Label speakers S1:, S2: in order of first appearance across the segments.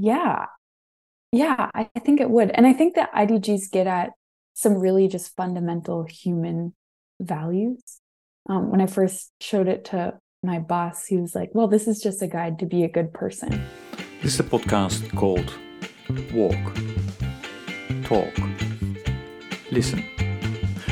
S1: yeah, yeah, I, think it would. And I think that IDGs get at some really just fundamental human values. Um, when I first showed it to my boss, he was like, Well, this is just a guide to be a good person.
S2: This is a podcast called Walk, Talk, Listen.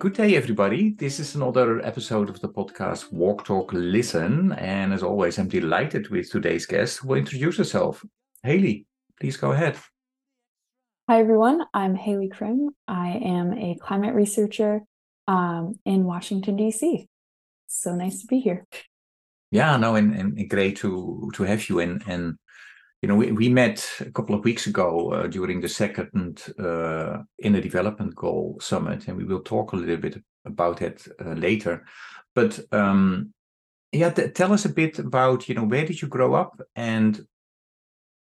S2: Good day, everybody. This is another episode of the podcast Walk, Talk, Listen. And as always, I'm delighted with today's guest who will introduce herself. Haley, please go ahead.
S1: Hi, everyone. I'm Haley Crim. I am a climate researcher um, in Washington, D.C. So nice to be here.
S2: Yeah, no, and, and great to to have you. And and you know, we, we met a couple of weeks ago uh, during the second uh, Inner Development Goal Summit, and we will talk a little bit about it uh, later. But um, yeah, tell us a bit about you know where did you grow up, and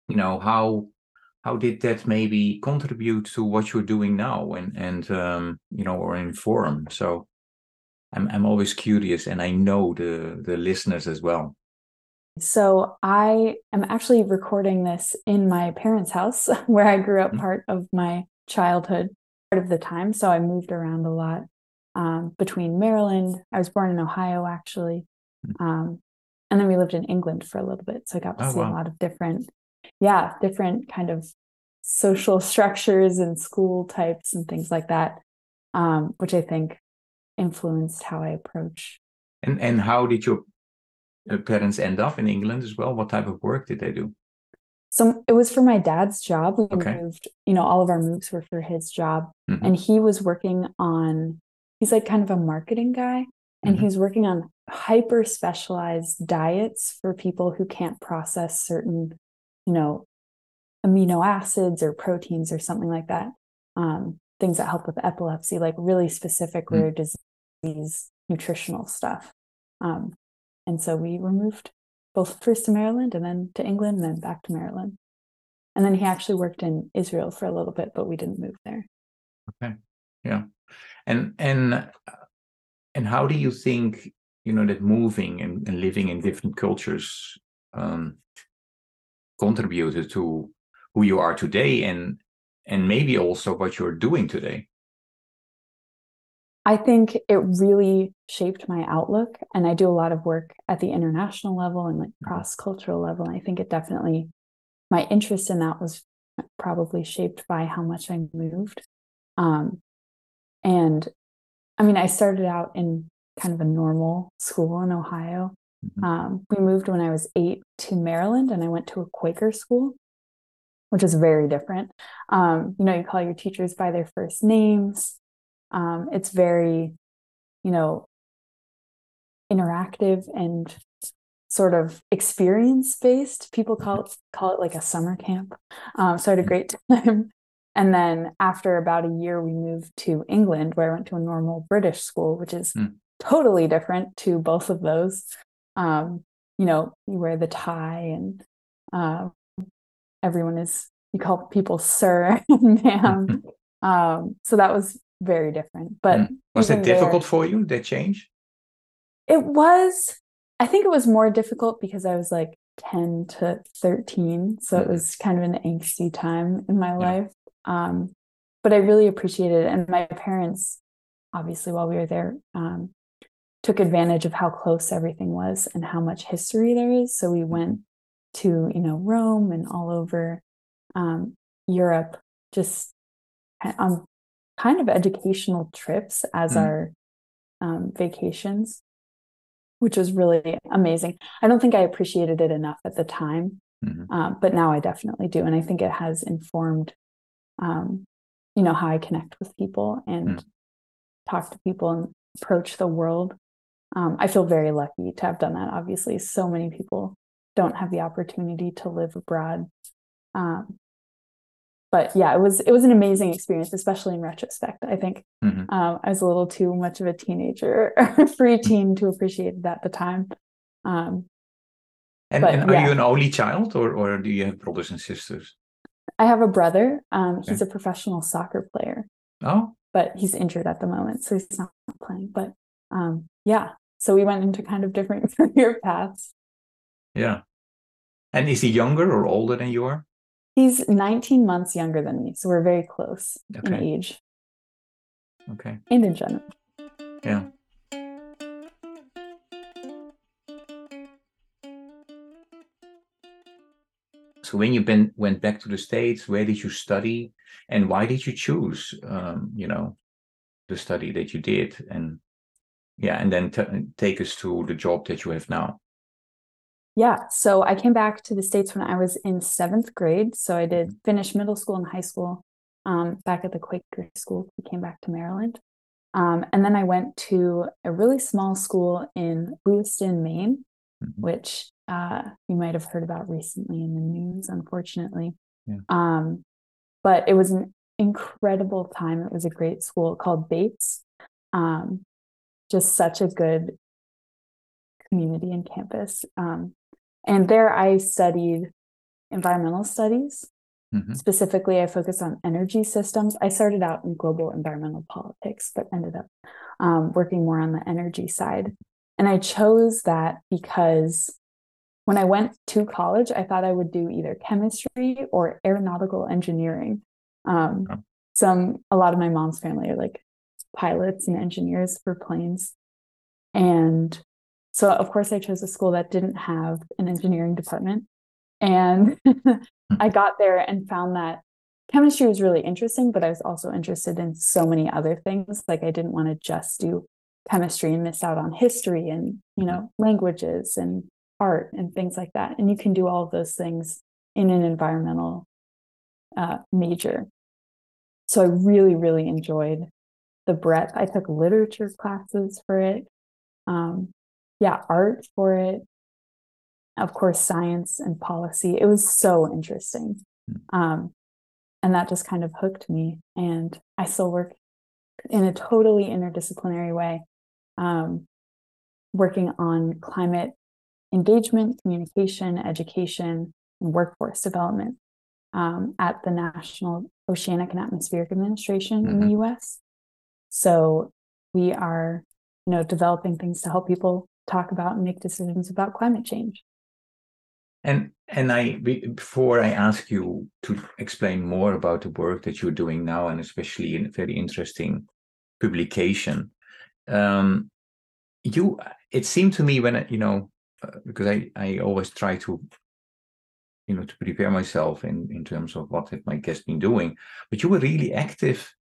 S2: you know how how did that maybe contribute to what you're doing now, and and um, you know or inform. So I'm I'm always curious, and I know the the listeners as well.
S1: So I am actually recording this in my parents' house where I grew up
S2: Mhm.
S1: part of my childhood, part of the time. So I moved around a lot um, between Maryland. I was born in Ohio, actually.
S2: Mm.
S1: Um, and then we lived in England for a little bit. So I got to
S2: Oh,
S1: see a lot of different, yeah, different kind of social structures and school types and things like that, um, which I think influenced how I approach
S2: And and how did your parents end up in England as well? What type of work did they do?
S1: So it was for my dad's job. We
S2: Okay.
S1: moved, you know, all of our moves were for his job.
S2: Mhm.
S1: And he was working on, he's like kind of a marketing guy. And
S2: Mhm.
S1: he was working on hyper specialized diets for people who can't process certain, you know, amino acids or proteins or something like that. Um, things that help with epilepsy, like really specific
S2: Mm.
S1: rare disease nutritional stuff. Um, and so we were moved both first to Maryland and then to England and then back to Maryland. And then he actually worked in Israel for a little bit, but we didn't move there. Okay.
S2: Yeah, and and uh, and how do you think you know that moving and, and living in different cultures um, contributed to who you are today, and and maybe also what you're doing today?
S1: I think it really shaped my outlook. And I do a lot of work at the international level and like
S2: Mhm.
S1: cross cultural level. And I think it definitely, my interest in that was probably shaped by how much I moved. Um, and I mean, I started out in kind of a normal school in Ohio.
S2: Mhm.
S1: Um, we moved when I was eight to Maryland and I went to a Quaker school, which is very different. Um, you know, you call your teachers by their first names. Um, it's very, you know, interactive and sort of experience based. People call it call it like a summer camp. Um, so I had a great time. And then after about a year, we moved to England, where I went to a normal British school, which is
S2: Hmm.
S1: totally different to both of those. Um, you know, you wear the tie, and uh, everyone is you call people sir and ma'am. um, so that was very different. But
S2: Mm. Was it
S1: there-
S2: difficult for you that change?
S1: it was, I think it was more difficult because I was like 10 to 13. So it was kind of an angsty time in my
S2: Yeah.
S1: life. Um, but I really appreciated it. And my parents, obviously, while we were there, um, took advantage of how close everything was and how much history there is. So we went to, you know, Rome and all over um, Europe, just on kind of educational trips as
S2: Mm.
S1: our um, vacations which was really amazing. I don't think I appreciated it enough at the time,
S2: Mhm.
S1: um, but now I definitely do, and I think it has informed, um, you know, how I connect with people and
S2: Mm.
S1: talk to people and approach the world. um, I feel very lucky to have done that. Obviously, so many people don't have the opportunity to live abroad. Um, but yeah, it was it was an amazing experience, especially in retrospect. I think mm-hmm. um, I was a little too much of a teenager, free teen, to appreciate it at the time. Um,
S2: and, but, and are yeah. you an only child, or or do you have brothers and sisters?
S1: I have a brother. Um, he's a professional soccer player.
S2: Oh,
S1: but he's injured at the moment, so he's not playing. But um, yeah, so we went into kind of different career paths.
S2: Yeah, and is he younger or older than you are?
S1: He's 19 months younger than me, so we're very close okay. in age.
S2: Okay.
S1: And in general.
S2: Yeah. So when you been went back to the states, where did you study, and why did you choose, um, you know, the study that you did, and yeah, and then t- take us to the job that you have now.
S1: Yeah. So I came back to the States when I was in seventh grade. So I did mm-hmm. finish middle school and high school um, back at the Quaker school. We came back to Maryland. Um, and then I went to a really small school in Lewiston, Maine, mm-hmm. which uh, you might have heard about recently in the news, unfortunately. Yeah. Um, but it was an incredible time. It was a great school called Bates. Um, just such a good community and campus. Um, and there I studied environmental studies. Mm-hmm. Specifically, I focused on energy systems. I started out in global environmental politics, but ended up um, working more on the energy side. And I chose that because when I went to college, I thought I would do either chemistry or aeronautical engineering. Um. Some, a lot of my mom's family are like pilots and engineers for planes. And so, of course, I chose a school that didn't have an engineering department. And I got there and found that chemistry was really interesting, but I was also interested in so many other things. Like, I didn't want to just do chemistry and miss out on history and, you know, languages and art and things like that. And you can do all of those things in an environmental uh, major. So, I really, really enjoyed the breadth. I took literature classes for it. Um, yeah, art for it. Of course, science and policy. It was so interesting. Hmm. Um, and that just kind of hooked me. And I still work in a totally interdisciplinary way, um, working on climate engagement, communication, education, and workforce development um, at the National Oceanic and Atmospheric Administration mm-hmm. in the mm-hmm. US. So we are, you know, developing things to help people talk about and make decisions about climate change.
S2: And and I before I ask you to explain more about the work that you're doing now, and especially in a very interesting publication, um, you it seemed to me when you know uh, because I I always try to you know to prepare myself in in terms of what have my guests been doing, but you were really active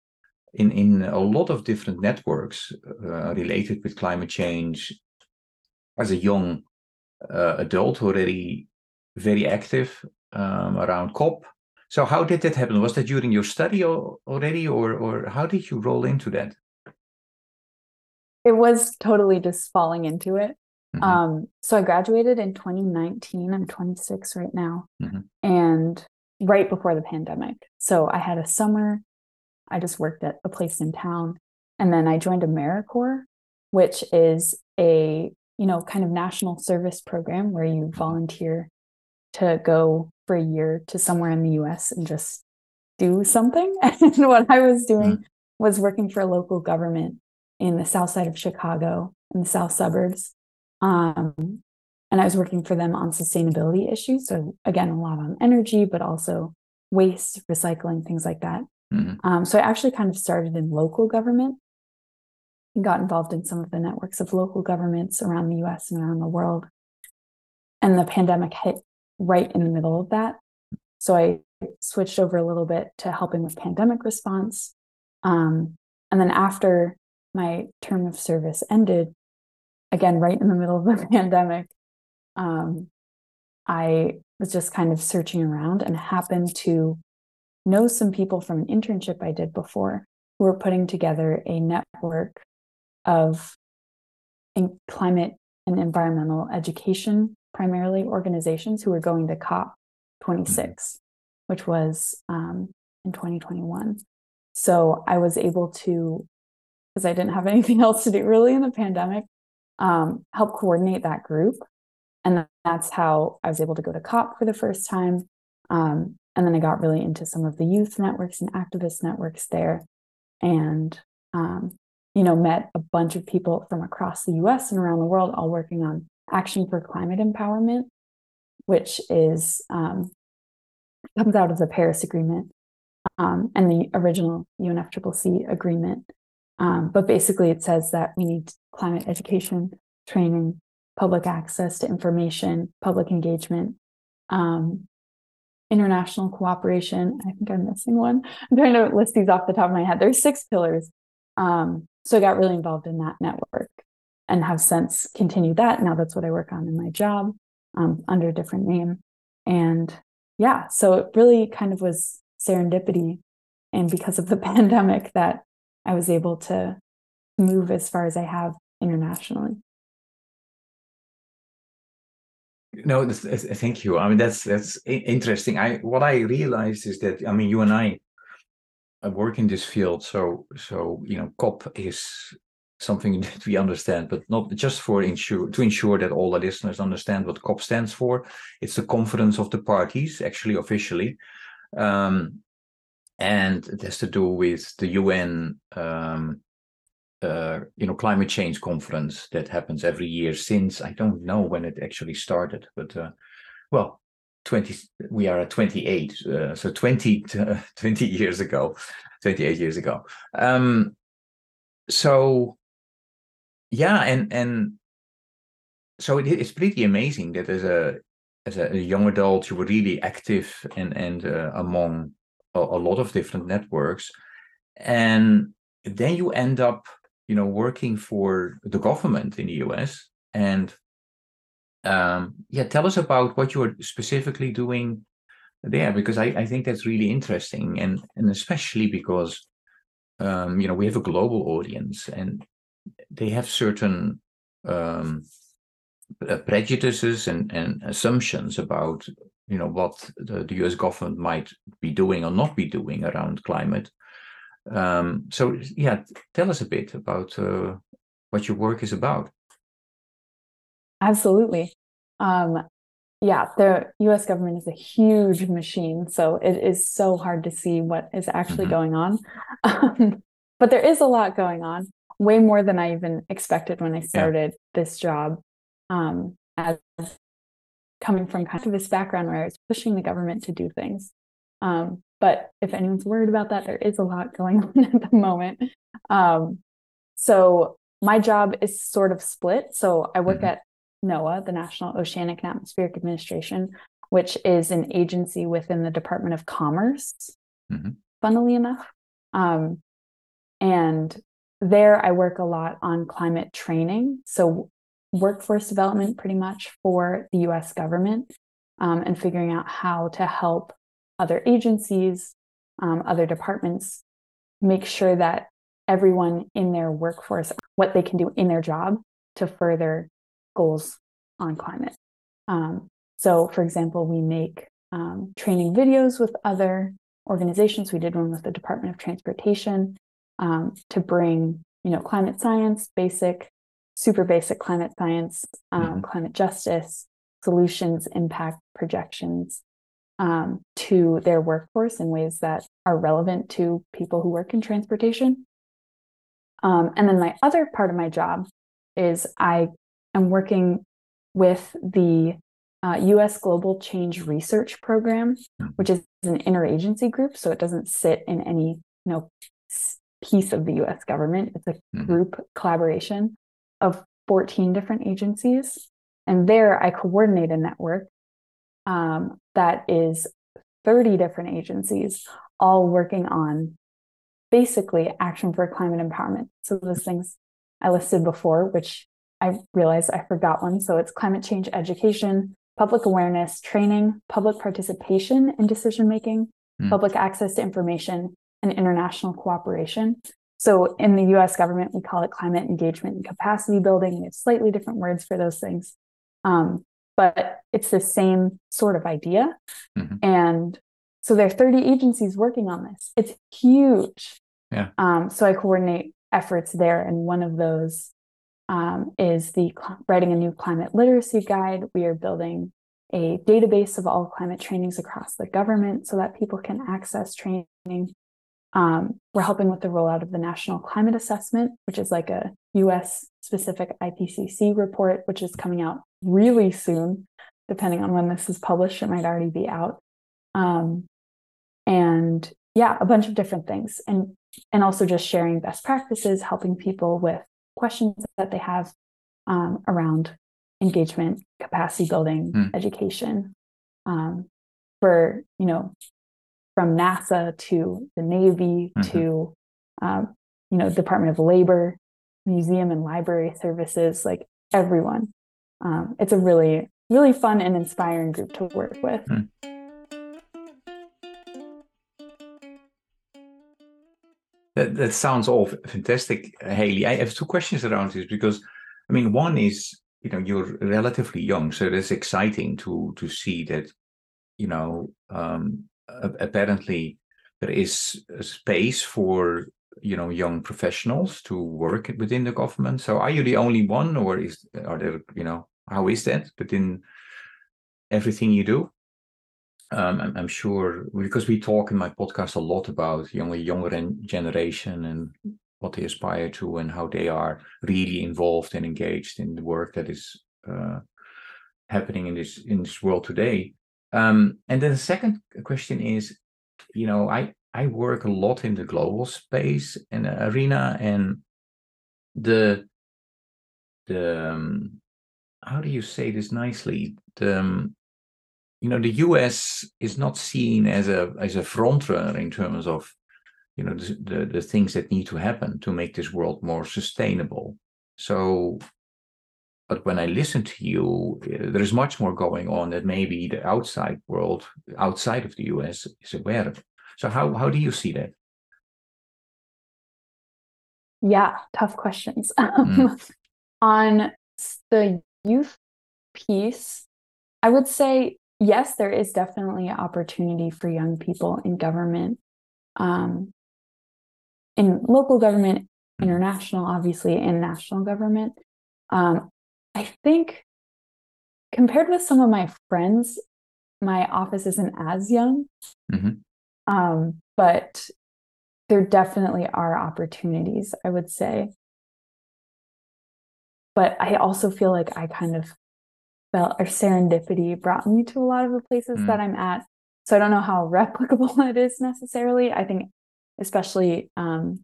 S2: in in a lot of different networks uh, related with climate change as a young uh, adult already very active um, around COP. So how did that happen? Was that during your study already, or or how did you roll into that?
S1: It was totally just falling into it. Mm-hmm. Um, so I graduated in 2019. I'm 26 right now, mm-hmm. and right before the pandemic. So I had a summer. I just worked at a place in town, and then I joined AmeriCorps, which is a you know, kind of national service program where you volunteer to go for a year to somewhere in the US and just do something. And what I was doing mm. was working for a local government in the south side of Chicago, in the south suburbs. Um, and I was working for them on sustainability issues. So, again, a lot on energy, but also waste, recycling, things like that. Mm-hmm. Um, so, I actually kind of started in local government got involved in some of the networks of local governments around the US and around the world. And the pandemic hit right in the middle of that. So I switched over a little bit to helping with pandemic response. Um, and then after my term of service ended, again, right in the middle of the pandemic, um, I was just kind of searching around and happened to know some people from an internship I did before who were putting together a network of in climate and environmental education, primarily organizations who were going to COP 26, which was um, in 2021. So I was able to, because I didn't have anything else to do really in the pandemic, um, help coordinate that group. And that's how I was able to go to COP for the first time. Um, and then I got really into some of the youth networks and activist networks there. And, um, you know, met a bunch of people from across the US and around the world, all working on Action for Climate Empowerment, which is um, comes out of the Paris Agreement um, and the original UNFCCC agreement. Um, but basically, it says that we need climate education, training, public access to information, public engagement, um, international cooperation. I think I'm missing one. I'm trying to list these off the top of my head. There's six pillars. Um, so I got really involved in that network and have since continued that. Now that's what I work on in my job um, under a different name. And yeah, so it really kind of was serendipity. And because of the pandemic, that I was able to move as far as I have internationally.
S2: No, thank you. I mean, that's that's interesting. I what I realized is that I mean, you and I work in this field, so so you know, COP is something that we understand, but not just for ensure to ensure that all the listeners understand what COP stands for. It's the conference of the parties, actually officially, um, and it has to do with the UN um, uh, you know climate change conference that happens every year since I don't know when it actually started, but uh, well, 20 we are at 28, uh, so 20 20 years ago, 28 years ago. Um, so yeah, and and so it, it's pretty amazing that as a as a, young adult you were really active and and uh, among a, a lot of different networks, and then you end up you know, working for the government in the US. And um, yeah, tell us about what you're specifically doing there, because I, I think that's really interesting, and and especially because um, you know we have a global audience and they have certain um, uh, prejudices and, and assumptions about you know what the, the US government might be doing or not be doing around climate um, so, yeah, tell us a bit about uh, what your work is about.
S1: Absolutely. Um, yeah, the US government is a huge machine. So it is so hard to see what is actually mm-hmm. going on. Um, but there is a lot going on, way more than I even expected when I started yeah. this job. Um, as coming from kind of this background where I was pushing the government to do things. Um, but if anyone's worried about that, there is a lot going on at the moment. Um, so my job is sort of split. So I work mm-hmm. at NOAA, the National Oceanic and Atmospheric Administration, which is an agency within the Department of Commerce, mm-hmm. funnily enough. Um, and there I work a lot on climate training. So workforce development pretty much for the US government um, and figuring out how to help other agencies, um, other departments, make sure that everyone in their workforce, what they can do in their job to further goals on climate. Um, so, for example, we make um, training videos with other organizations. We did one with the Department of Transportation um, to bring, you know, climate science, basic, super basic climate science, um, mm-hmm. climate justice, solutions, impact projections, um, to their workforce in ways that are relevant to people who work in transportation. Um, and then my other part of my job is I am working with the uh, US Global Change Research Program, which is an interagency group. So it doesn't sit in any you know, piece of the US government. It's a mm-hmm. group collaboration of 14 different agencies. And there I coordinate a network um, that is 30 different agencies all working on basically action for climate empowerment. So those things I listed before, which I realized I forgot one. So it's climate change education, public awareness, training, public participation in decision making, mm. public access to information, and international cooperation. so in the US government, we call it climate engagement and capacity building. We have slightly different words for those things. Um, but it's the same sort of idea. Mm-hmm. And so there are 30 agencies working on this. It's huge.
S2: Yeah.
S1: Um, so I coordinate efforts there. And one of those um, is the writing a new climate literacy guide. We are building a database of all climate trainings across the government so that people can access training. Um, we're helping with the rollout of the National Climate Assessment, which is like a US specific IPCC report, which is coming out really soon. Depending on when this is published, it might already be out. Um, and yeah, a bunch of different things. And and also just sharing best practices, helping people with questions that they have um, around engagement, capacity building, mm. education. Um, for you know, from NASA to the Navy mm-hmm. to um, you know Department of Labor, museum and library services, like everyone. Um, it's a really really fun and inspiring group to work with. Mm.
S2: That, that sounds all fantastic, Haley. I have two questions around this because, I mean, one is, you know, you're relatively young, so it's exciting to to see that, you know, um, apparently there is a space for you know young professionals to work within the government. So, are you the only one, or is are there, you know, how is that within everything you do? Um, I'm, I'm, sure because we talk in my podcast a lot about younger younger generation and what they aspire to and how they are really involved and engaged in the work that is uh, happening in this in this world today. Um, and then the second question is, you know, I I work a lot in the global space and arena and the the um, how do you say this nicely the um, you know the US is not seen as a as a front runner in terms of you know the, the, the things that need to happen to make this world more sustainable. So, but when I listen to you, uh, there is much more going on that maybe the outside world, outside of the US, is aware of. So how how do you see that?
S1: Yeah, tough questions. Mm. On the youth piece, I would say yes, there is definitely opportunity for young people in government, um, in local government, international, obviously, and national government. Um, I think compared with some of my friends, my office isn't as young. Mm-hmm. Um, but there definitely are opportunities, I would say. But I also feel like I kind of felt or serendipity brought me to a lot of the places mm. that I'm at. So I don't know how replicable it is necessarily. I think, especially um,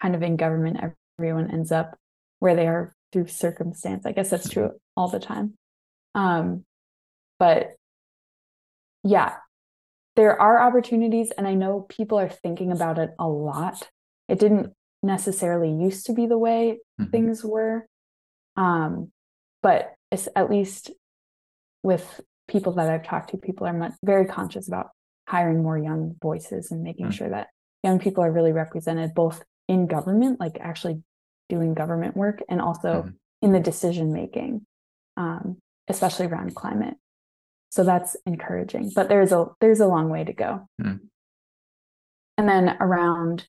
S1: kind of in government, everyone ends up where they are through circumstance. I guess that's true all the time. Um, but yeah, there are opportunities, and I know people are thinking about it a lot. It didn't necessarily used to be the way mm-hmm. things were. Um, but it's at least with people that I've talked to, people are much, very conscious about hiring more young voices and making mm. sure that young people are really represented both in government, like actually doing government work, and also mm. in the decision making, um, especially around climate. So that's encouraging, but there's a there's a long way to go. Mm. And then around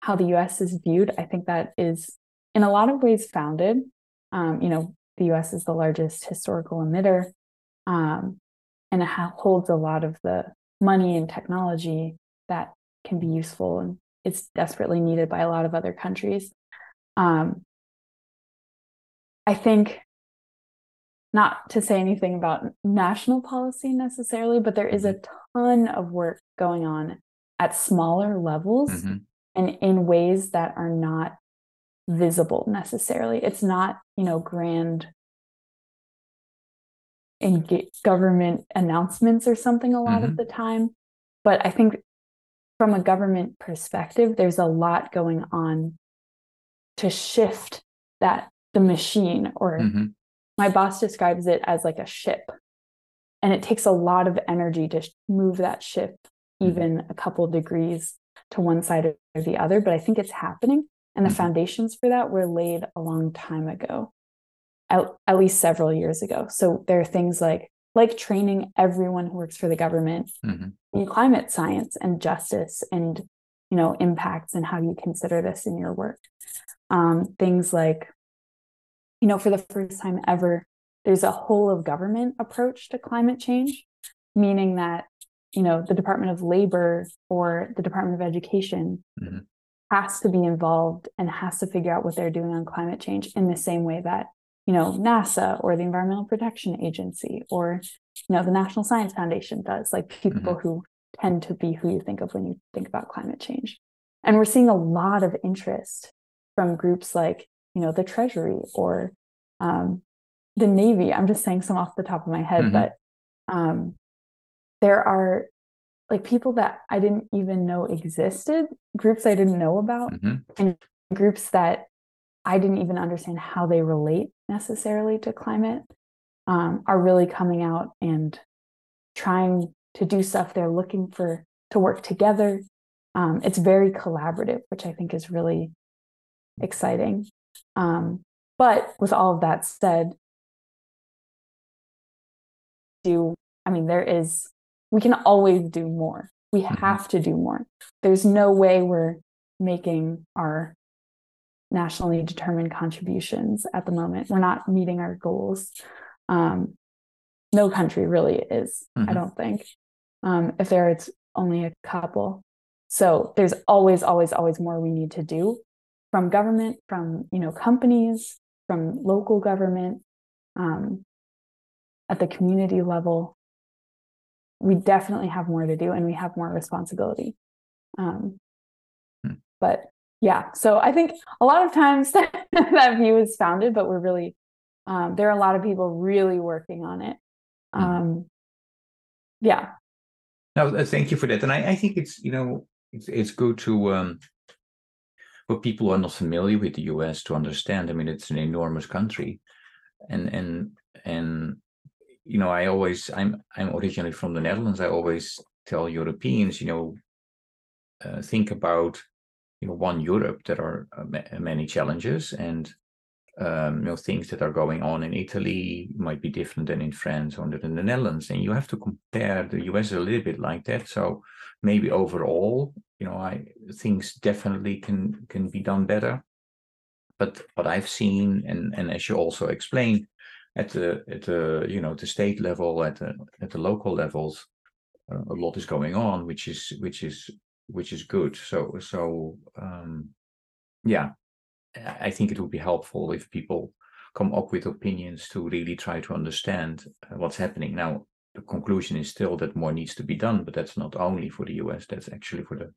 S1: how the U.S. is viewed, I think that is in a lot of ways founded. Um, you know, the U.S. is the largest historical emitter um, and it holds a lot of the money and technology that can be useful and it's desperately needed by a lot of other countries. Um, I think not to say anything about national policy necessarily, but there is a mm-hmm. ton of work going on at smaller levels mm-hmm. and in ways that are not visible necessarily. It's not, you know, grand in government announcements or something a lot mm-hmm. of the time. But I think from a government perspective, there's a lot going on to shift that the machine, or mm-hmm. my boss describes it as like a ship. And it takes a lot of energy to move that ship mm-hmm. even a couple degrees to one side or the other, but I think it's happening. And the
S2: Mhm.
S1: foundations for that were laid a long time ago, at, at least several years ago. So there are things like like training everyone who works for the government
S2: Mhm.
S1: in climate science and justice and you know impacts and how you consider this in your work. Um, things like, you know, for the first time ever, there's a whole of government approach to climate change, meaning that you know the Department of Labor or the Department of Education
S2: Mhm.
S1: has to be involved and has to figure out what they're doing on climate change in the same way that you know nasa or the environmental protection agency or you know the national science foundation does like people who tend to be who you think of when you think about climate change and we're seeing a lot of interest from groups like you know the treasury or um, the navy i'm just saying some off the top of my head
S2: Mhm.
S1: but um, there are like people that i didn't even know existed groups i didn't know about
S2: Mhm.
S1: groups that I didn't even understand how they relate necessarily to climate um, are really coming out and trying to do stuff. They're looking for to work together. Um, it's very collaborative, which I think is really exciting. Um, but with all of that said, do I mean there is we can always do more. We
S2: Mhm.
S1: have to do more. There's no way we're making our nationally determined contributions at the moment. We're not meeting our goals. Um, no country really is, I
S2: Mhm.
S1: don't think. Um, if there, it's only a couple. So there's always, always, always more we need to do from government, from you know companies, from local government, um, at the community level. We definitely have more to do, and we have more responsibility. Um,
S2: Hmm.
S1: But yeah, so I think a lot of times that, view is founded, but we're really um, there are a lot of people really working on it.
S2: Mhm.
S1: Um, yeah,
S2: No, uh, thank you for that. And I, I think it's you know it's it's good to um for people who are not familiar with the US to understand. I mean, it's an enormous country, and and and you know, I always I'm I'm originally from the Netherlands. I always tell Europeans, you know, uh, think about you know one Europe. There are uh, many challenges and um, you know things that are going on in Italy might be different than in France or in the Netherlands, and you have to compare the US a little bit like that. So maybe overall, you know, I things definitely can can be done better. But what I've seen, and and as you also explained, at the at the you know the state level, at the at the local levels, uh, a lot is going on, which is which is which is good. So so um, yeah, I think it would be helpful if people come up with opinions to really try to understand uh, what's happening. Now, the conclusion is still that more needs to be done, but that's not only for the US, that's actually for the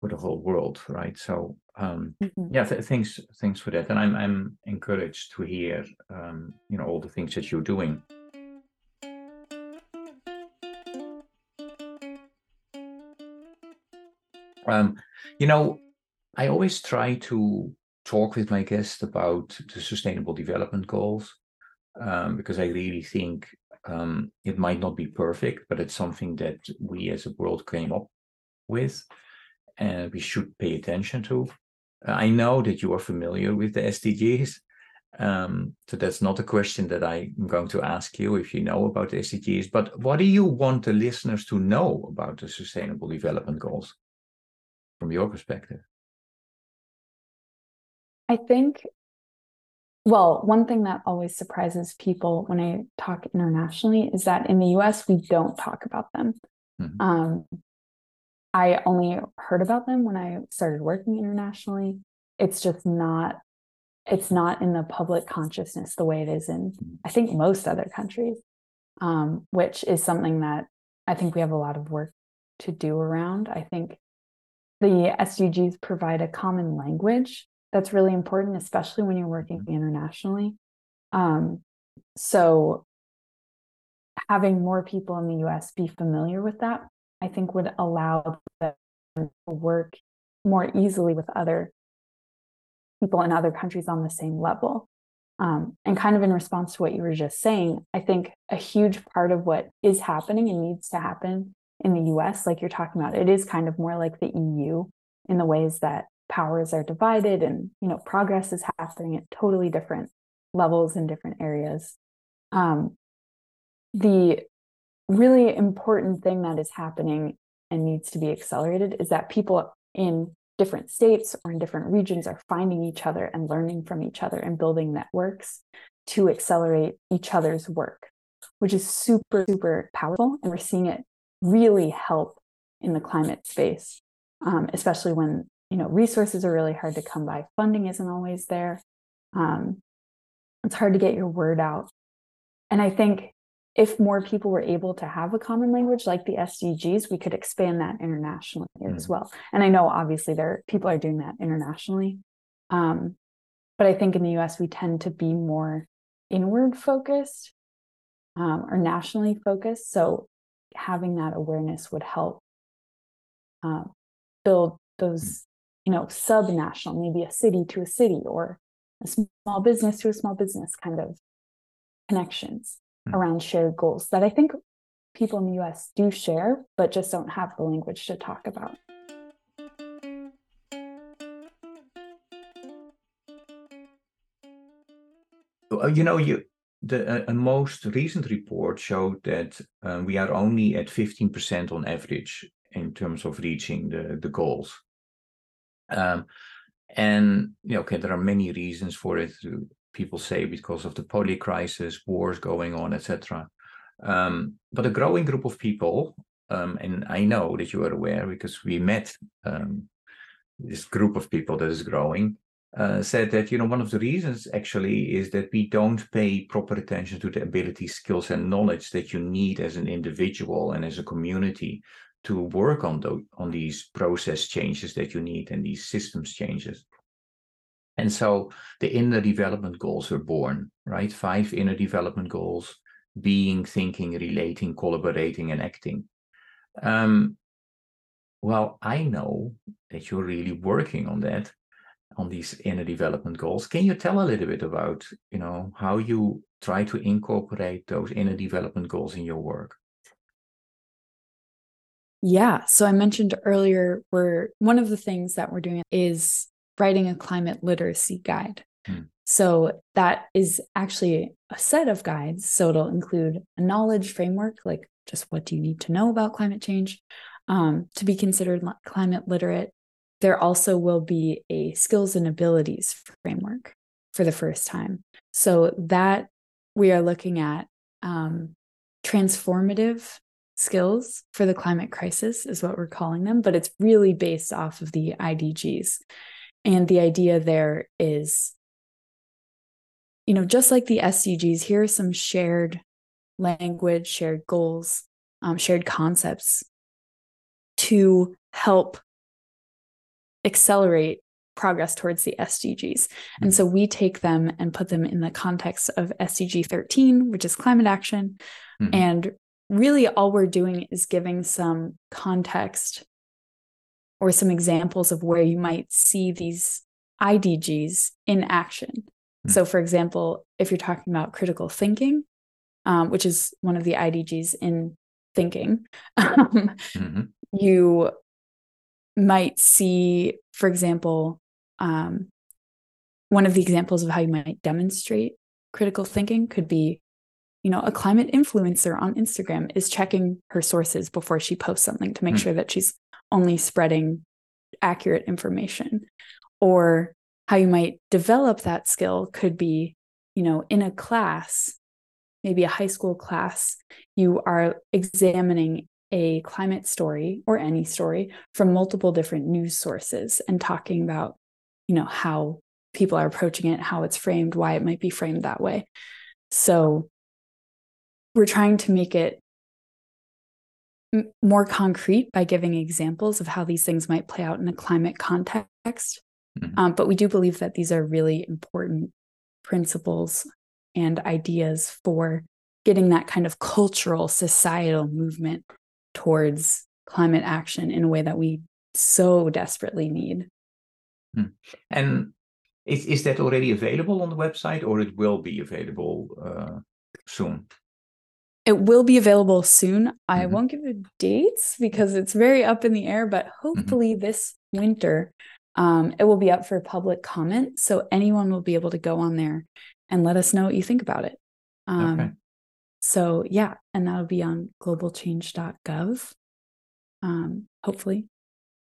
S2: for the whole world, right? So um,
S1: Mhm.
S2: yeah, th- thanks thanks for that, and I'm I'm encouraged to hear um, you know all the things that you're doing. Um, you know, I always try to talk with my guests about the Sustainable Development Goals um, because I really think um, it might not be perfect, but it's something that we as a world came up with and we should pay attention to. I know that you are familiar with the SDGs. Um, so that's not a question that I'm going to ask you if you know about the SDGs, but what do you want the listeners to know about the Sustainable Development Goals from your perspective?
S1: I think. Well, one thing that always surprises people when I talk internationally is that in the US, we don't talk about them.
S2: Mhm.
S1: Um, I only heard about them when I started working internationally. It's just not, it's not in the public consciousness the way it is in, I think, most other countries, um, which is something that I think we have a lot of work to do around. I think the SDGs provide a common language that's really important, especially when you're working internationally. Um, so having more people in the US be familiar with that, I think would allow them to work more easily with other people in other countries on the same level. Um, and kind of in response to what you were just saying, I think a huge part of what is happening and needs to happen in the US, like you're talking about, it is kind of more like the EU in the ways that powers are divided and you know progress is happening at totally different levels in different areas. Um, the really important thing that is happening and needs to be accelerated is that people in different states or in different regions are finding each other and learning from each other and building networks to accelerate each other's work, which is super, super powerful. And we're seeing it really help in the climate space, um, especially when you know resources are really hard to come by. Funding isn't always there. Um, it's hard to get your word out. And I think if more people were able to have a common language like the SDGs, we could expand that internationally mm. as well. And I know obviously there people are doing that internationally. Um, but I think in the US we tend to be more inward focused um, or nationally focused. So having that awareness would help uh, build those, mm. you know, sub-national, maybe a city to a city or a small business to a small business kind of connections mm. around shared goals that I think people in the US do share, but just don't have the language to talk about.
S2: You know, you the a most recent report showed that uh, we are only at 15% on average in terms of reaching the, the goals. Um, and you know, okay, there are many reasons for it. People say because of the polycrisis, wars going on, etc. Um, but a growing group of people, um, and I know that you are aware because we met um, this group of people that is growing, uh, said that you know one of the reasons actually is that we don't pay proper attention to the ability, skills, and knowledge that you need as an individual and as a community to work on the, on these process changes that you need and these systems changes. And so the inner development goals were born, right? Five inner development goals being, thinking, relating, collaborating, and acting. Um, well, I know that you're really working on that, on these inner development goals. Can you tell a little bit about, you know, how you try to incorporate those inner development goals in your work?
S1: Yeah. So I mentioned earlier, we're one of the things that we're doing is writing a climate literacy guide. Hmm. So that is actually a set of guides. So it'll include a knowledge framework, like just what do you need to know about climate change um, to be considered climate literate. There also will be a skills and abilities framework for the first time. So that we are looking at um, transformative skills for the climate crisis, is what we're calling them, but it's really based off of the IDGs. And the idea there is, you know, just like the SDGs, here are some shared language, shared goals, um, shared concepts to help accelerate progress towards the SDGs. And so we take them and put them in the context of SDG 13, which is climate action, mm-hmm. and really all we're doing is giving some context or some examples of where you might see these IDGs in action. Mm-hmm. So, for example, if you're talking about critical thinking, um, which is one of the IDGs in thinking, um, mm-hmm. you might see, for example, um, one of the examples of how you might demonstrate critical thinking could be you know, a climate influencer on Instagram is checking her sources before she posts something to make mm. sure that she's only spreading accurate information. Or how you might develop that skill could be, you know, in a class, maybe a high school class, you are examining a climate story or any story from multiple different news sources and talking about, you know, how people are approaching it, how it's framed, why it might be framed that way. So we're trying to make it m- more concrete by giving examples of how these things might play out in a climate context. Mm-hmm. Um, but we do believe that these are really important principles and ideas for getting that kind of cultural, societal movement towards climate action in a way that we so desperately need.
S2: Hmm. And is, is that already available on the website or it will be available uh, soon?
S1: it will be available soon. I mm-hmm. won't give the dates because it's very up in the air, but mm-hmm. hopefully mm-hmm. this winter um, it will be up for public comment. So anyone will be able to go on there and let us know what you think about it. Um, okay. So yeah, and that'll be on globalchange.gov. Um, hopefully,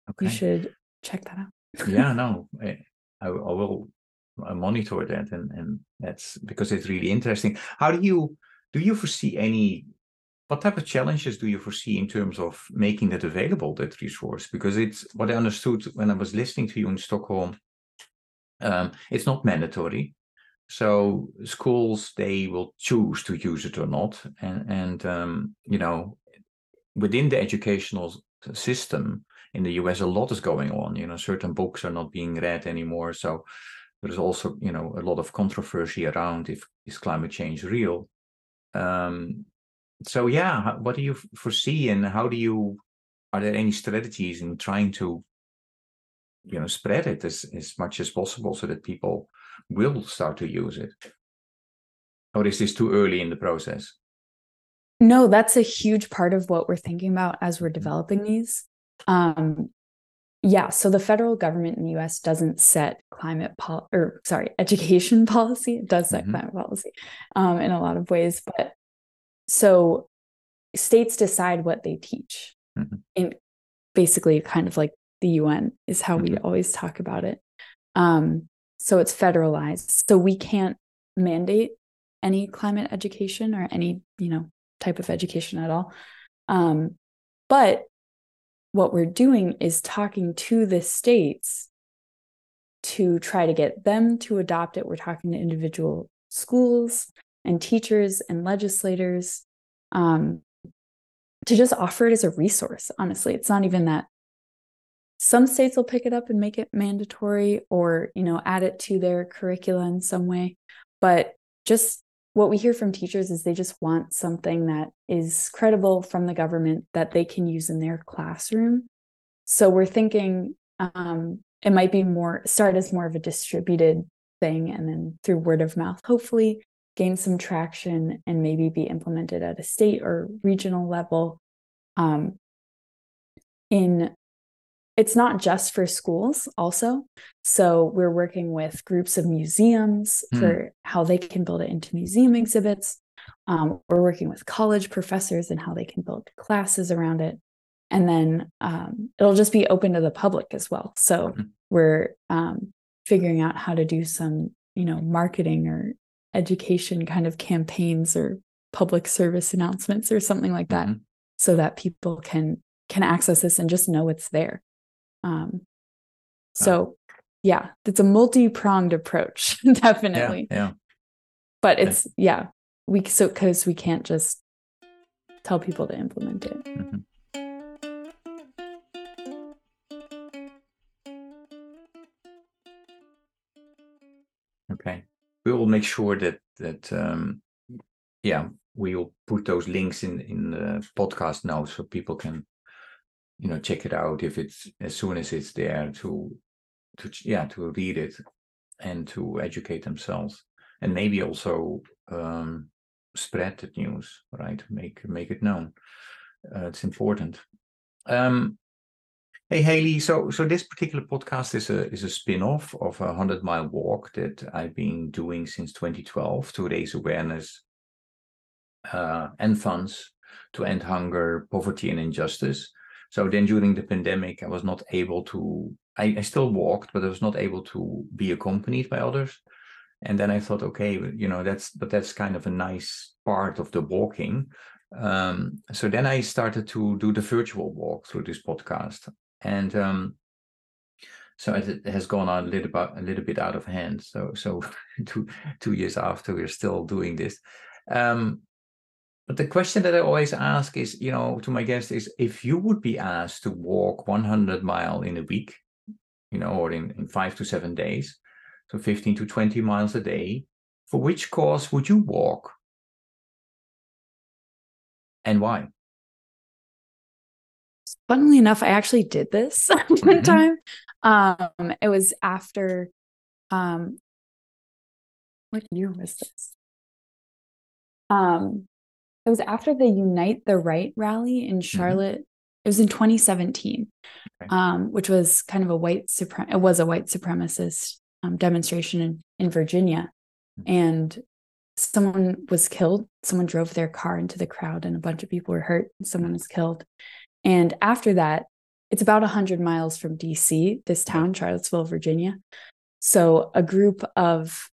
S1: okay. you should check that out.
S2: yeah, no, I, I will monitor that, and and that's because it's really interesting. How do you do you foresee any what type of challenges do you foresee in terms of making that available that resource because it's what i understood when i was listening to you in stockholm um, it's not mandatory so schools they will choose to use it or not and and um, you know within the educational system in the us a lot is going on you know certain books are not being read anymore so there's also you know a lot of controversy around if is climate change real um, so yeah, what do you foresee, and how do you? Are there any strategies in trying to, you know, spread it as as much as possible so that people will start to use it? Or is this too early in the process?
S1: No, that's a huge part of what we're thinking about as we're developing these. Um, yeah, so the federal government in the US doesn't set climate pol- or sorry, education policy. It does set mm-hmm. climate policy um, in a lot of ways, but so states decide what they teach. Mm-hmm. In basically kind of like the UN is how mm-hmm. we always talk about it. Um, so it's federalized. So we can't mandate any climate education or any, you know, type of education at all. Um, but what we're doing is talking to the states to try to get them to adopt it. We're talking to individual schools and teachers and legislators um, to just offer it as a resource. Honestly, it's not even that some states will pick it up and make it mandatory or you know add it to their curricula in some way but just what we hear from teachers is they just want something that is credible from the government that they can use in their classroom. So we're thinking um, it might be more start as more of a distributed thing and then through word of mouth, hopefully gain some traction and maybe be implemented at a state or regional level. Um, in it's not just for schools also so we're working with groups of museums mm. for how they can build it into museum exhibits um, we're working with college professors and how they can build classes around it and then um, it'll just be open to the public as well so mm. we're um, figuring out how to do some you know marketing or education kind of campaigns or public service announcements or something like that mm-hmm. so that people can can access this and just know it's there um, so yeah, it's a multi-pronged approach, definitely.
S2: Yeah, yeah.
S1: But it's yeah, we so because we can't just tell people to implement it. Mm-hmm.
S2: Okay, we will make sure that that um, yeah we will put those links in in the podcast notes so people can you know check it out if it's as soon as it's there to to yeah to read it and to educate themselves. And maybe also um, spread the news right? Make make it known. Uh, it's important. Um, hey haley so so this particular podcast is a is a spin-off of a 100 mile walk that i've been doing since 2012 to raise awareness uh, and funds to end hunger poverty and injustice so then during the pandemic, I was not able to, I, I still walked, but I was not able to be accompanied by others. And then I thought, okay, you know, that's, but that's kind of a nice part of the walking. Um, so then I started to do the virtual walk through this podcast. And um, so it has gone on a little bit a little bit out of hand. So so two two years after we're still doing this. Um, but the question that I always ask is, you know, to my guests is if you would be asked to walk 100 mile in a week, you know, or in, in five to seven days, so 15 to 20 miles a day, for which cause would you walk? And why?
S1: Funnily enough, I actually did this one mm-hmm. time. Um, it was after um what year was this? Um it was after the Unite the Right rally in
S2: Mm-hmm.
S1: Charlotte. It was in 2017,
S2: Okay.
S1: um, which was kind of a white supre- it was a white supremacist um, demonstration in, in Virginia,
S2: Mhm.
S1: and someone was killed. Someone drove their car into the crowd, and a bunch of people were hurt. And someone was killed. And after that, it's about 100 miles from DC, this town, Charlottesville, Virginia. So a group of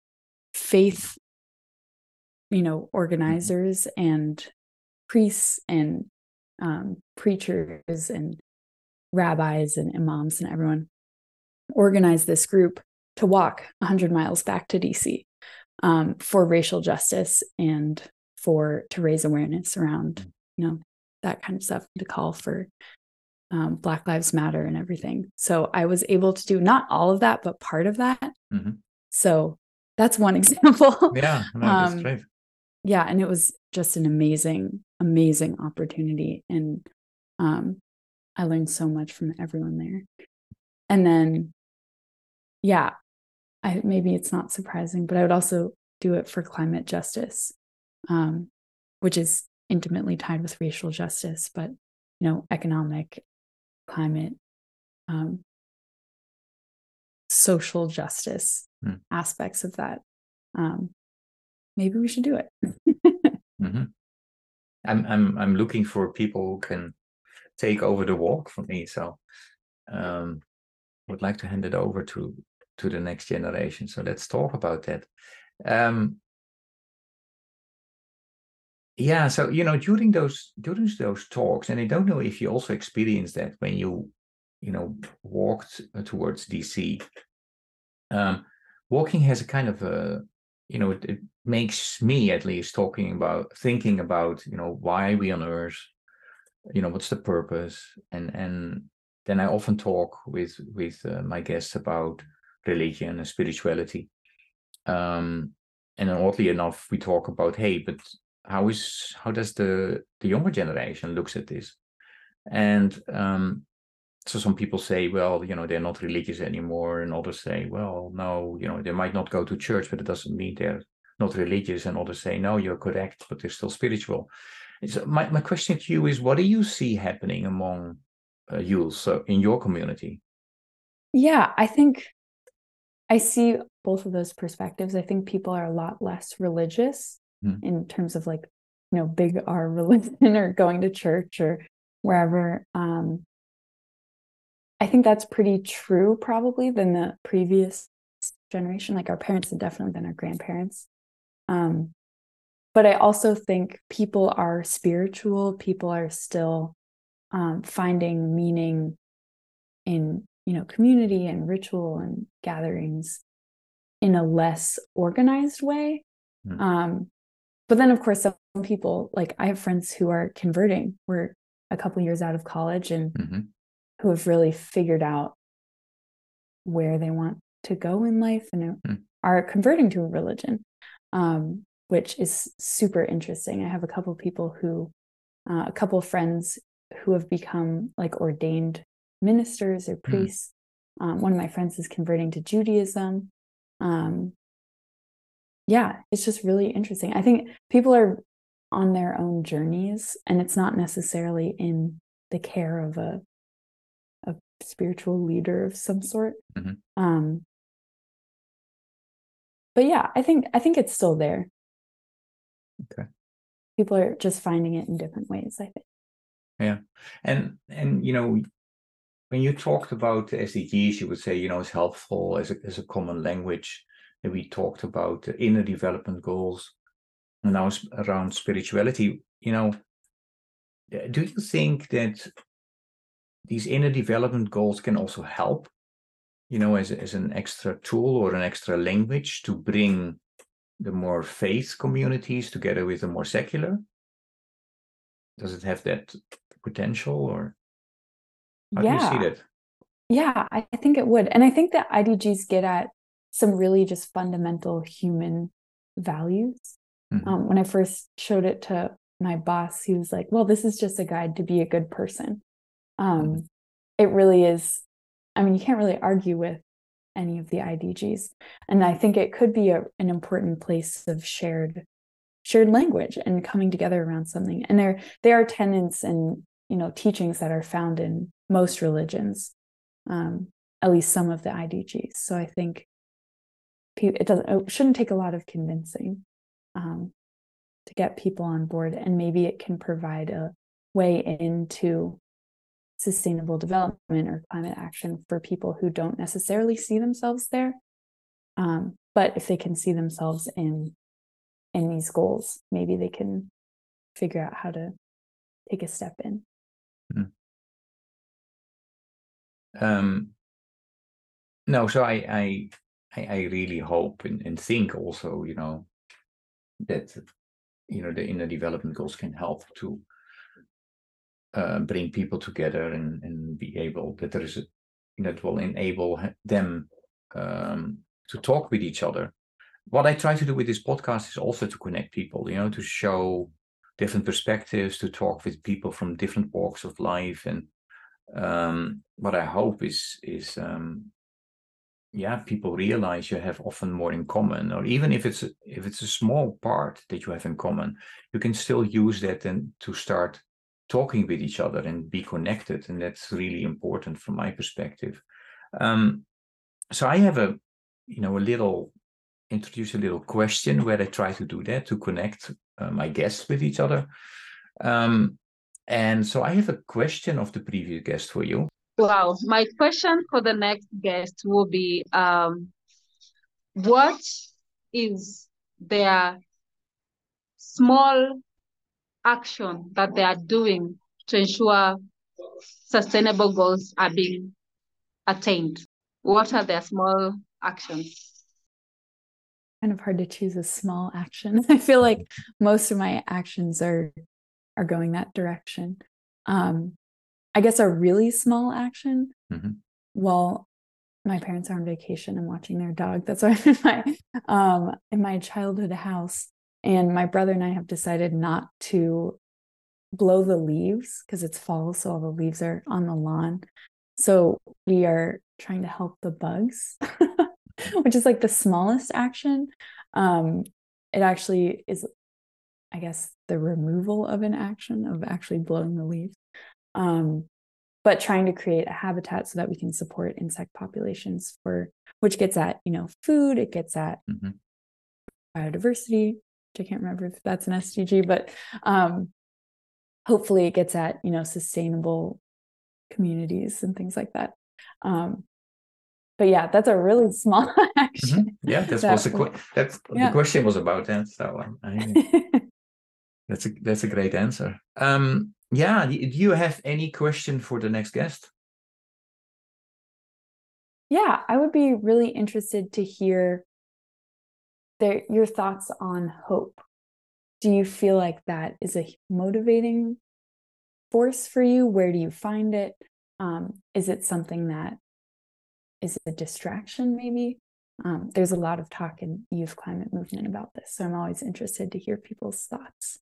S1: faith, you know, organizers and priests and um, preachers and rabbis and imams and everyone organized this group to walk 100 miles back to DC um, for racial justice and for to raise awareness around, you know, that kind of stuff, to call for um, Black Lives Matter and everything. So I was able to do not all of that, but part of that.
S2: Mhm.
S1: So that's one example.
S2: Yeah, no, that's
S1: Um. Yeah and it was just an amazing amazing opportunity and um i learned so much from everyone there and then yeah i maybe it's not surprising but i would also do it for climate justice um which is intimately tied with racial justice but you know economic climate um social justice
S2: Hmm.
S1: aspects of that um maybe we should do it
S2: hmm I'm I'm I'm looking for people who can take over the walk for me. So um would like to hand it over to to the next generation. So let's talk about that. Um yeah, so you know, during those during those talks, and I don't know if you also experienced that when you you know walked uh, towards DC. Um, walking has a kind of a you know it, it makes me at least talking about thinking about you know why we on earth you know what's the purpose? And and then i often talk with with uh, my guests about religion and spirituality. Um and oddly enough we talk about hey but how is how does the the younger generation looks at this? And um so some people say well you know they're not religious anymore and others say well no you know they might not go to church but it doesn't mean they're not religious and others say no you're correct but they're still spiritual so my, my question to you is what do you see happening among uh, so in your community
S1: Yeah, I think I see both of those perspectives. I think people are a lot less religious
S2: Hmm.
S1: in terms of like, you know, big R religion or going to church or wherever. Um, I think that's pretty true, probably, than the previous generation. Like our parents and definitely than our grandparents. Um, but I also think people are spiritual. People are still um, finding meaning in you know community and ritual and gatherings in a less organized way
S2: Mm.
S1: um but then of course some people like i have friends who are converting we're a couple years out of college and
S2: hmm
S1: who have really figured out where they want to go in life and
S2: Mm.
S1: are converting to a religion um which is super interesting i have a couple people who uh, a couple friends who have become like ordained ministers or priests. Um, one of my friends is converting to Judaism. Um, yeah, it's just really interesting. I think people are on their own journeys, and it's not necessarily in the care of a spiritual leader of some sort.
S2: Mhm.
S1: Um, but yeah, I think I think it's still there.
S2: Okay.
S1: People are just finding it in different ways. I think.
S2: Yeah, and and you know when you talked about SDGs, you would say you know it's helpful as a as a common language. And we talked about the inner development goals, and now around spirituality. You know, do you think that these inner development goals can also help? You know, as as an extra tool or an extra language to bring the more faith communities together with the more secular. Does it have that potential, or how do you see that?
S1: Yeah, I think it would. And I think that IDGs get at some really just fundamental human values.
S2: Mhm.
S1: Um, when I first showed it to my boss, he was like, Well, this is just a guide to be a good person. Um. It really is. I mean, you can't really argue with any of the IDGs. And I think it could be a, an important place of shared shared language and coming together around something and there there are tenets and you know teachings that are found in most religions um, at least some of the idgs so i think it doesn't it shouldn't take a lot of convincing um, to get people on board and maybe it can provide a way into sustainable development or climate action for people who don't necessarily see themselves there um, but if they can see themselves in in these goals maybe they can figure out how to take a step in mm.
S2: um, no so I, I i really hope and, and think also you know that you know the inner development goals can help to uh, bring people together and, and be able that there is a that will enable them um, to talk with each other. What I try to do with this podcast is also to connect people, you know, to show different perspectives, to talk with people from different walks of life, and um, what I hope is is um, yeah, people realize you have often more in common, or even if it's if it's a small part that you have in common, you can still use that and to start talking with each other and be connected and that's really important from my perspective. Um, so i have a you know a little introduce a little question where i try to do that to connect uh, my guests with each other. Um, and so i have a question of the previous guest for you.
S3: Wow my question for the next guest will be um, what is their small action that they are doing to ensure sustainable goals are being attained? What are their small actions?
S1: Kind of hard to choose a small action. I feel like most of my actions are are going that direction. Um, I guess a really small action. Mm-hmm. Well, my parents are on vacation and watching their dog. That's why I'm in my um, in my childhood house. And my brother and I have decided not to blow the leaves because it's fall, so all the leaves are on the lawn. So we are trying to help the bugs, which is like the smallest action. Um, it actually is, I guess, the removal of an action of actually blowing the leaves. Um, but trying to create a habitat so that we can support insect populations for which gets at you know food it gets at mm-hmm. biodiversity I can't remember if that's an SDG, but um, hopefully it gets at you know sustainable communities and things like that. Um, but yeah, that's a really small action.
S2: Mm-hmm. Yeah, that's that was a that's yeah. the question was about that. So um, I, that's a that's a great answer. Um, yeah, do you have any question for the next guest?
S1: Yeah, I would be really interested to hear their, your thoughts on hope. Do you feel like that is a motivating force for you? Where do you find it? Um, is it something that is a distraction, maybe? Um, there's a lot of talk in youth climate movement about this, so I'm always interested to hear people's thoughts.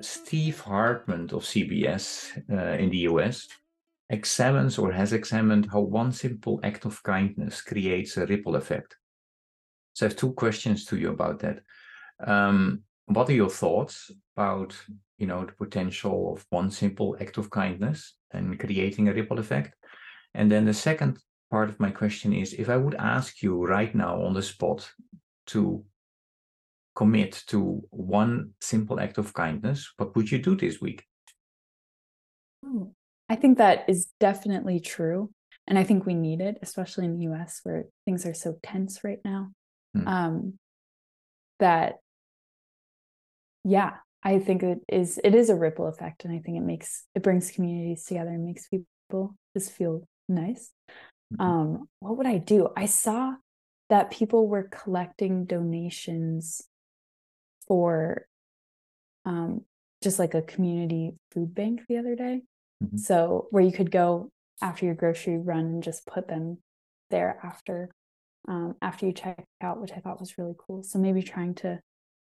S2: Steve Hartman of CBS uh, in the US examines or has examined how one simple act of kindness creates a ripple effect. So I have two questions to you about that. Um, what are your thoughts about you know the potential of one simple act of kindness and creating a ripple effect? And then the second part of my question is if I would ask you right now on the spot to commit to one simple act of kindness, what would you do this week?
S1: Hmm. I think that is definitely true. And I think we need it, especially in the US where things are so tense right now. Mm. Um, that, yeah, I think it is it is a ripple effect. And I think it makes it brings communities together and makes people just feel nice. Mm-hmm. Um, what would I do? I saw that people were collecting donations for um, just like a community food bank the other day. Mm-hmm. So where you could go after your grocery run and just put them there after um, after you check out, which I thought was really cool. So maybe trying to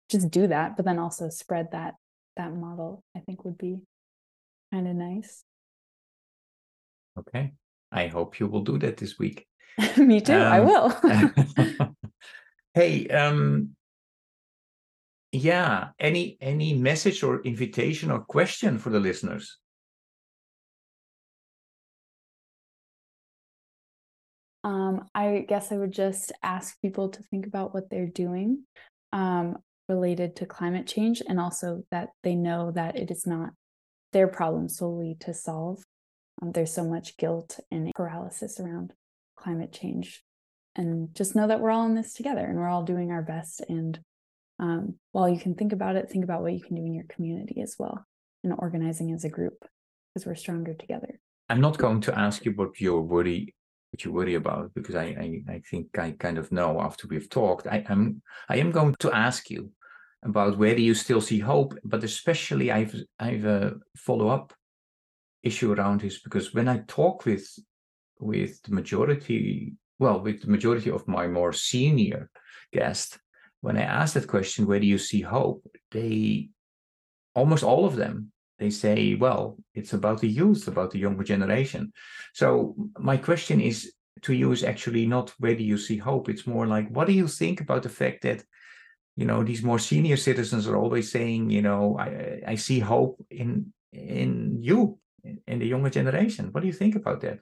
S1: just do that, but then also spread that that model, I think would be kind of nice.
S2: Okay. I hope you will do that this week.
S1: Me too. Um, I
S2: will. hey, um, yeah. Any any message or invitation or question for the listeners?
S1: Um, I guess I would just ask people to think about what they're doing um, related to climate change and also that they know that it is not their problem solely to solve. Um, there's so much guilt and paralysis around climate change. And just know that we're all in this together and we're all doing our best. And um, while you can think about it, think about what you can do in your community as well and organizing as a group because we're stronger together.
S2: I'm not going to ask you what your worry what you worry about because I, I, I think I kind of know after we've talked. I am I am going to ask you about where do you still see hope, but especially I've I've a follow up issue around this because when I talk with with the majority, well, with the majority of my more senior guests, when I ask that question, where do you see hope? They almost all of them they say, well, it's about the youth, about the younger generation. So my question is to you is actually not where do you see hope? It's more like what do you think about the fact that you know these more senior citizens are always saying, you know, I I see hope in in you in the younger generation. What do you think about that?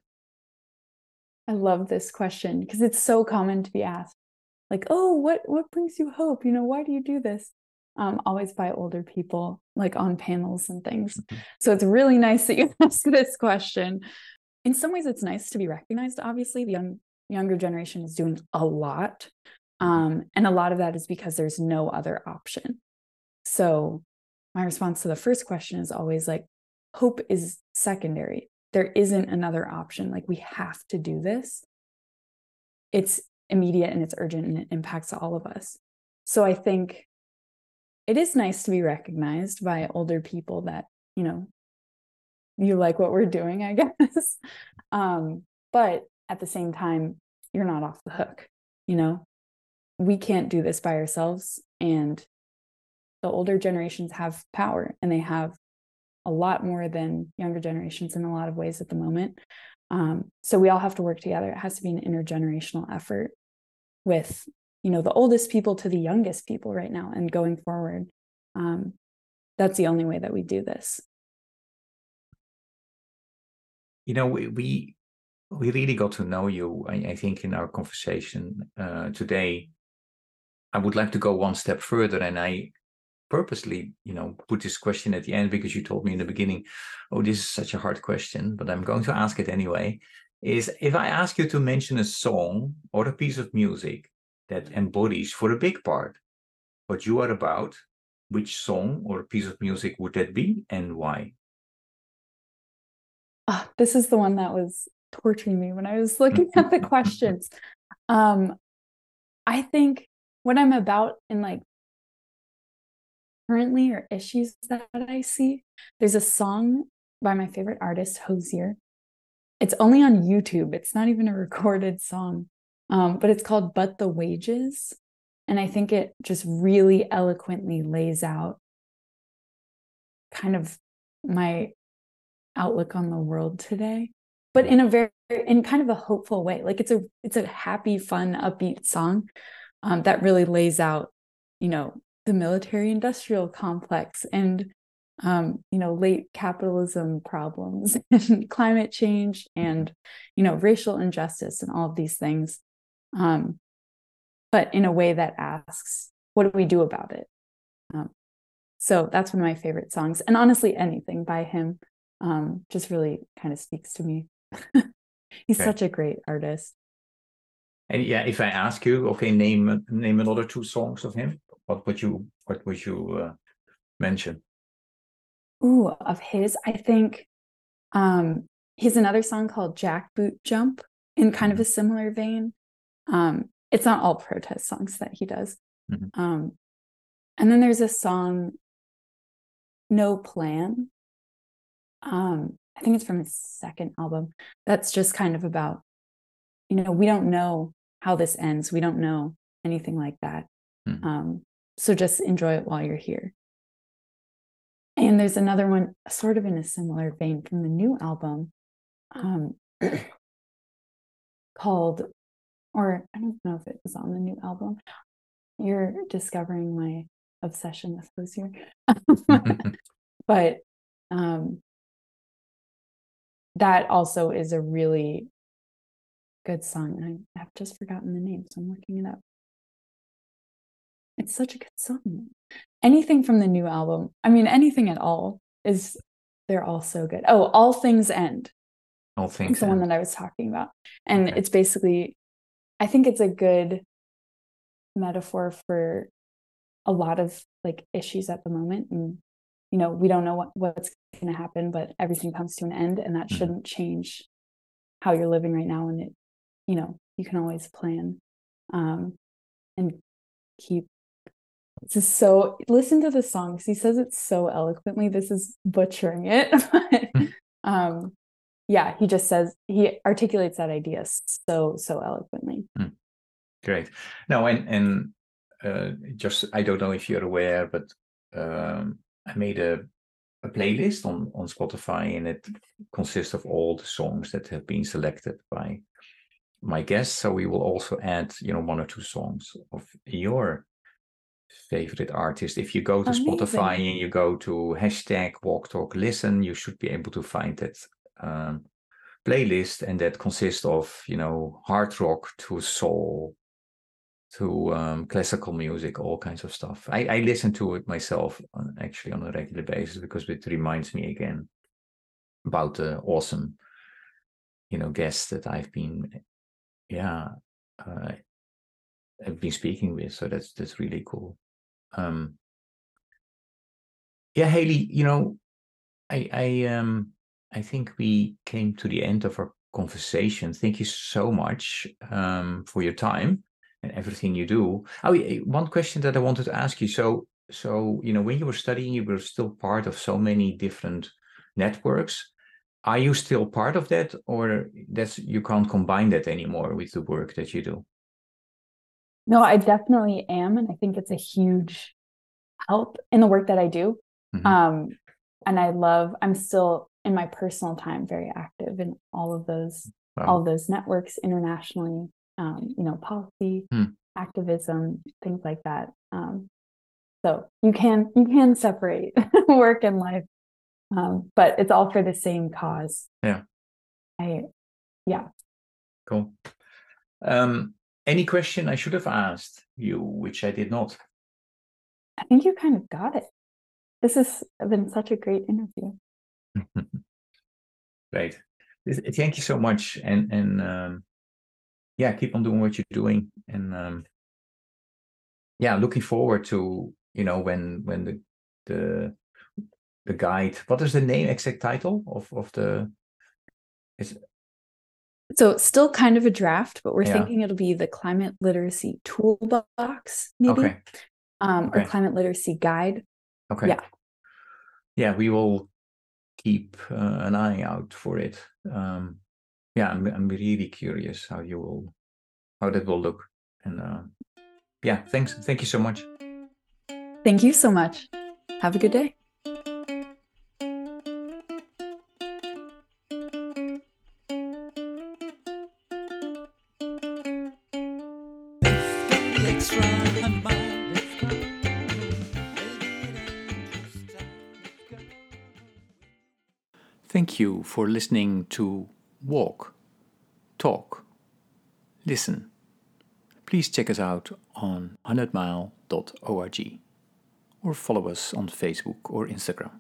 S1: I love this question because it's so common to be asked. Like, oh, what what brings you hope? You know, why do you do this? Um, always by older people, like on panels and things. Mm-hmm. So it's really nice that you ask this question. In some ways, it's nice to be recognized. Obviously, the young, younger generation is doing a lot. Mm-hmm. Um, and a lot of that is because there's no other option. So my response to the first question is always like, hope is secondary. There isn't another option. Like, we have to do this. It's immediate and it's urgent and it impacts all of us. So I think it is nice to be recognized by older people that you know you like what we're doing i guess. Um, but at the same time you're not off the hook you know? We can't do this by ourselves and the older generations have power and they have a lot more than younger generations in a lot of ways at the moment. Um, so we all have to work together. It has to be an intergenerational effort with you know the oldest people to the youngest people right now and going forward um, that's the only way that we do this.
S2: You know we we, we really got to know you I, I think in our conversation uh, today. I would like to go one step further and i purposely you know put this question at the end because you told me in the beginning oh this is such a hard question but i'm going to ask it anyway. Is if i ask you to mention a song or a piece of music that embodies for a big part what you are about, which song or piece of music would that be and why?
S1: Oh, this is the one that was torturing me when I was looking at the questions. Um, I think what I'm about in like currently or issues that I see, there's a song by my favorite artist, Hozier. It's only on YouTube. It's not even a recorded song um, but it's called But the Wages. And I think it just really eloquently lays out kind of my outlook on the world today but in a very in kind of a hopeful way like it's a it's a happy fun upbeat song um, that really lays out you know the military industrial complex and um, you know late capitalism problems and climate change and you know racial injustice and all of these things um, but in a way that asks, what do we do about it? Um, so that's one of my favorite songs. And honestly, anything by him um, just really kind of speaks to me. He's okay. such a great artist.
S2: And yeah, if I ask you, okay, name name another two songs of him, what would you what would you uh, mention?
S1: Ooh, of his, I think um, he's another song called Jackboot Jump in kind mm-hmm. of a similar vein. Um, it's not all protest songs that he does. Mm-hmm. Um, and then there's a song, No Plan. Um, I think it's from his second album. That's just kind of about, you know, we don't know how this ends. We don't know anything like that. Mm-hmm. Um, so just enjoy it while you're here. And there's another one, sort of in a similar vein from the new album. Um, called, or I don't know if it was on the new album. You're discovering my obsession with Hozier. but um, that also is a really good song. And I have just forgotten the name, so I'm looking it up. It's such a good song. Anything from the new album, I mean, anything at all is, they're all so good. Oh, All Things End.
S2: All Things
S1: It's the one that I was talking about. And
S2: Okay.
S1: it's basically, I think it's a good metaphor for a lot of like issues at the moment. And, you know, we don't know what, what's going to happen, but everything comes to an end and that
S2: Mhm.
S1: shouldn't change how you're living right now. And it, you know, you can always plan um, and keep. This is so, listen to the song 'cause he says it so eloquently. This is butchering it. but, um, yeah, he just says, he articulates that idea so, so eloquently.
S2: Great. No, and and uh, just I don't know if you're aware, but um, I made a a playlist on on Spotify, and it consists of all the songs that have been selected by my guests. So we will also add, you know, one or two songs of your favorite artist. If you go to Spotify and you go to hashtag Walk Talk Listen, you should be able to find that um, playlist, and that consists of, you know, hard rock to soul to um, classical music, all kinds of stuff. I, I listen to it myself on, actually on a regular basis because it reminds me again about the awesome, you know, guests that I've been, yeah, uh, I've been speaking with. So that's that's really cool. Um, yeah, Haley, you know, I I um I think we came to the end of our conversation. Thank you so much um, for your time and everything you do. Oh, one question that I wanted to ask you. So, so you know, when you were studying, you were still part of so many different networks. Are you still part of that, or that's you can't combine that anymore with the work that you do?
S1: No, I definitely am. And I think it's a huge help in the work that I do.
S2: Mhm.
S1: Um, and I love, I'm still in my personal time very active in all of those,
S2: Wow.
S1: all of those networks internationally, um, you know, policy,
S2: Hmm.
S1: activism, things like that. Um, so you can, you can separate work and life. Um, but it's all for the same cause.
S2: Yeah.
S1: I, yeah.
S2: Cool. Um, any question I should have asked you, which I did not?
S1: I think you kind of got it. This has been such a great interview.
S2: Great. Thank you so much, and and um, yeah, keep on doing what you're doing, and um, yeah, looking forward to you know when when the the the guide. What is the name exact title of of the? Is
S1: So it's still kind of a draft, but we're
S2: Yeah.
S1: thinking it'll be the climate literacy toolbox, maybe,
S2: okay,
S1: um,
S2: okay.
S1: or climate literacy guide.
S2: okay,
S1: Yeah.
S2: yeah. We will keep uh, an eye out for it. Um, yeah, I'm I'm really curious how you will how that will look, and uh, yeah, thanks. Thank you so much.
S1: Thank you so much. Have a good day.
S2: You for listening to Walk, Talk, Listen. Please check us out on 100mile.org or follow us on Facebook or Instagram.